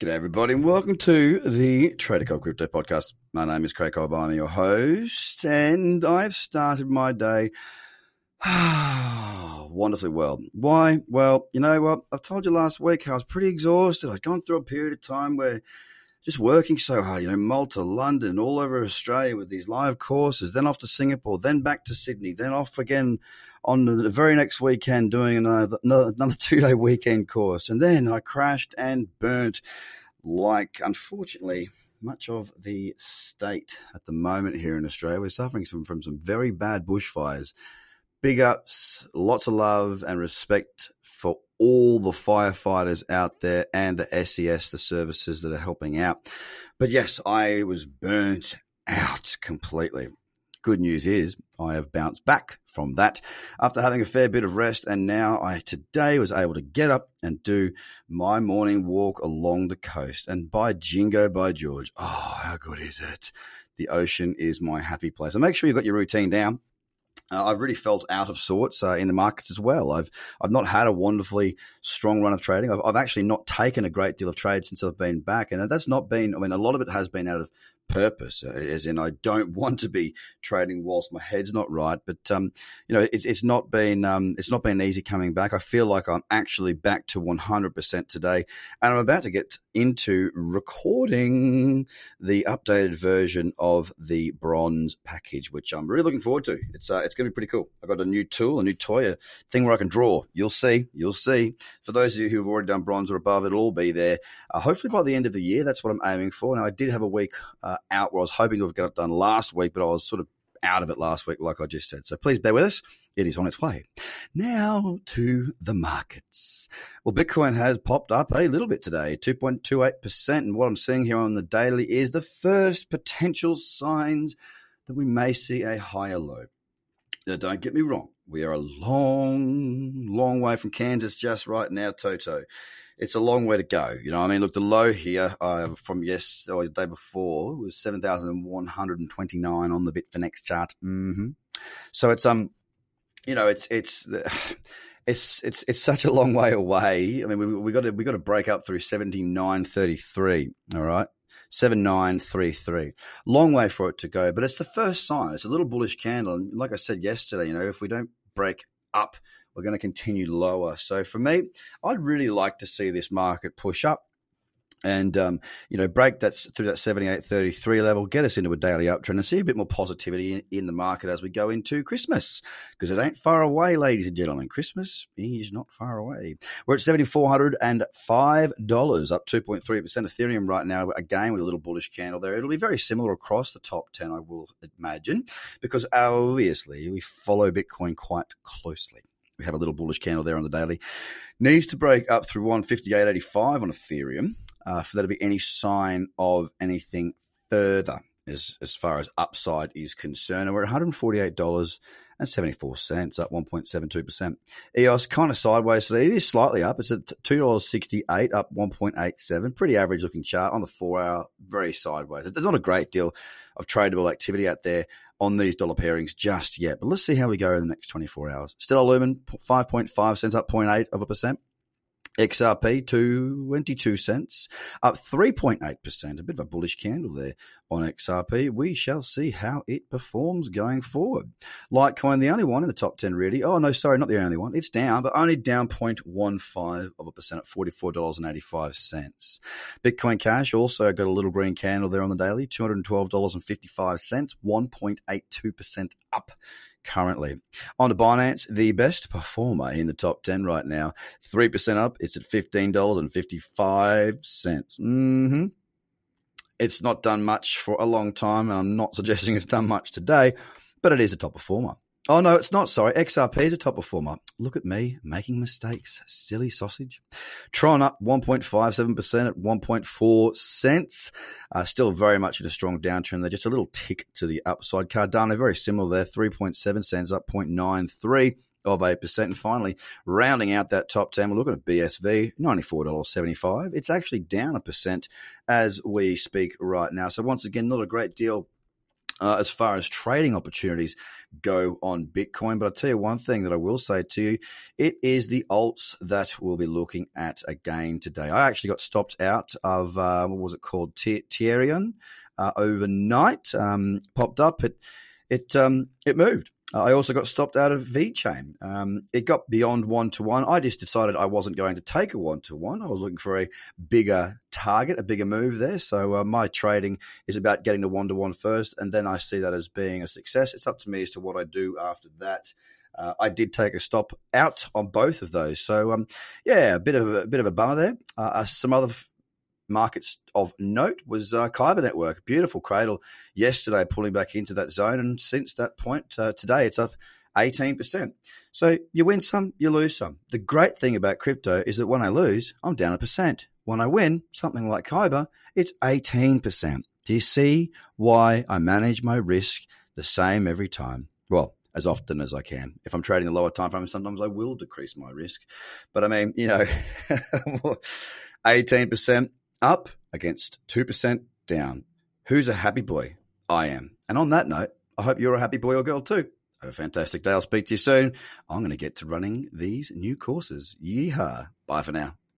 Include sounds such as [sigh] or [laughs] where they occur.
G'day, everybody, and welcome to the Trader Cobb Crypto Podcast. My name is Craig Cobb. I'm your host, and I've started my day [sighs] wonderfully well. Why? Well, you know what? I told you last week how I was pretty exhausted. I'd gone through a period of time where just working so hard, you know, Malta, London, all over Australia with these live courses, then off to Singapore, then back to Sydney, then off again on the very next weekend doing another, another [laughs] two day weekend course. And then I crashed and burnt, like, unfortunately, much of the state at the moment here in Australia. We're suffering some, from some very bad bushfires. Big ups, lots of love and respect all the firefighters out there and the SES, the services that are helping out. But yes, I was burnt out completely. Good news is I have bounced back from that after having a fair bit of rest, and now I today was able to get up and do my morning walk along the coast. And by jingo, by George, oh, how good is it? The ocean is my happy place. So make sure you've got your routine down. Uh, I've really felt out of sorts uh, in the markets as well. I've I've not had a wonderfully strong run of trading. I've, I've actually not taken a great deal of trade since I've been back, and that's not been. I mean, a lot of it has been out of purpose, uh, as in I don't [laughs] want to be trading whilst my head's not right. But um, you know, it's it's not been um, it's not been easy coming back. I feel like I'm actually back to 100% today, and I'm about to get into recording the updated version of the bronze package, which I'm really looking forward to. It's uh, it's going to be pretty cool. I got a new tool, a new toy, a thing where I can draw. You'll see, you'll see. For those of you who've already done bronze or above, it'll all be there. Uh, hopefully by the end of the year, that's what I'm aiming for. Now I did have a week uh, out where I was hoping to have done last week, but I was sort of out of it last week, like I just said. So please bear with us. It is on its way. Now to the markets. Well, Bitcoin has popped up a little bit today, 2.28%. And what I'm seeing here on the daily is the first potential signs that we may see a higher low. Now, don't get me wrong. We are a long, long way from Kansas just right now, Toto it's a long way to go. You know, I mean, look, the low here uh, from yes or the day before was seven thousand one hundred and twenty nine on the Bitfinex chart. Mm-hmm. So it's um, you know, it's it's. [sighs] It's, it's it's such a long way away. I mean, we, we got to we got to break up through seventy nine thirty three. All right, 7933. Long way for it to go, but it's the first sign. It's a little bullish candle. And like I said yesterday, you know, if we don't break up we're going to continue lower. So for me, I'd really like to see this market push up and um, you know break that through that 78.33 level get us into a daily uptrend and see a bit more positivity in, in the market as we go into christmas. Because it ain't far away ladies and gentlemen. Christmas is not far away. We're at $7405 up 2.3% ethereum right now again with a little bullish candle there. It'll be very similar across the top 10 i will imagine because obviously we follow bitcoin quite closely we have a little bullish candle there on the daily. Needs to break up through 158.85 on Ethereum uh, for there to be any sign of anything further as, as far as upside is concerned. And we're at $148 and 74 cents, up 1.72%. EOS kind of sideways today. It is slightly up. It's at $2.68, up 1.87. Pretty average looking chart on the four hour, very sideways. There's not a great deal of tradable activity out there on these dollar pairings just yet. But let's see how we go in the next 24 hours. Stellar Lumen, 5.5 cents, up 0.8 of a percent. XRP, 22 cents, up 3.8%. A bit of a bullish candle there on XRP. We shall see how it performs going forward. Litecoin, the only one in the top 10, really. Oh, no, sorry, not the only one. It's down, but only down 0.15 of a percent at $44.85. Bitcoin Cash also got a little green candle there on the daily, $212.55, 1.82% up currently. On to Binance, the best performer in the top 10 right now. 3% up. It's at $15.55. Mm-hmm. It's not done much for a long time, and I'm not [laughs] suggesting it's done much today, but it is a top performer. Oh, no, it's not. Sorry. XRP is a top performer. Look at me making mistakes. Silly sausage. Tron up 1.57% at 1.4 cents. Uh, still very much in a strong downtrend. They're just a little tick to the upside. Cardano, very similar there. 3.7 cents up 0.93 of 8%. And finally, rounding out that top 10, we're looking at BSV, $94.75. It's actually down a percent as we speak right now. So once again, not a great deal uh, as far as trading opportunities go on Bitcoin. But I'll tell you one thing that I will say to you it is the alts that we'll be looking at again today. I actually got stopped out of, uh, what was it called? Tierion uh, overnight, um, popped up. It, it, um, it moved. I also got stopped out of VeChain. Um, it got beyond one to one. I just decided I wasn't going to take a one to one. I was looking for a bigger target, a bigger move there. So uh, my trading is about getting to one to one first, and then I see that as being a success. It's up to me as to what I do after that. Uh, I did take a stop out on both of those, so um, yeah, a bit of a, a, bit of a bummer there. Uh, uh some other markets of note was uh, Kyber Network, beautiful cradle yesterday, pulling back into that zone, and since that point uh, today, it's up 18%. So you win some, you lose some. The great thing about crypto is that when I lose, I'm down a percent. When I win, something like Kyber, it's 18%. Do you see why I manage my risk the same every time? Well, as often as I can. If I'm trading the lower time frame, sometimes I will decrease my risk. But I mean, you know, [laughs] 18%, up against 2% down. Who's a happy boy? I am. And on that note, I hope you're a happy boy or girl too. Have a fantastic day. I'll speak to you soon. I'm going to get to running these new courses. Yeehaw. Bye for now.